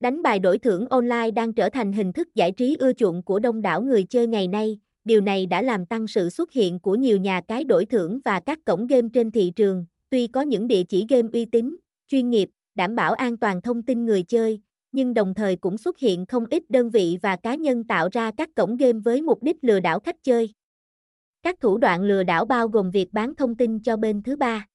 Đánh bài đổi thưởng online đang trở thành hình thức giải trí ưa chuộng của đông đảo người chơi ngày nay, điều này đã làm tăng sự xuất hiện của nhiều nhà cái đổi thưởng và các cổng game trên thị trường, tuy có những địa chỉ game uy tín, chuyên nghiệp, đảm bảo an toàn thông tin người chơi, nhưng đồng thời cũng xuất hiện không ít đơn vị và cá nhân tạo ra các cổng game với mục đích lừa đảo khách chơi. Các thủ đoạn lừa đảo bao gồm việc bán thông tin cho bên thứ ba,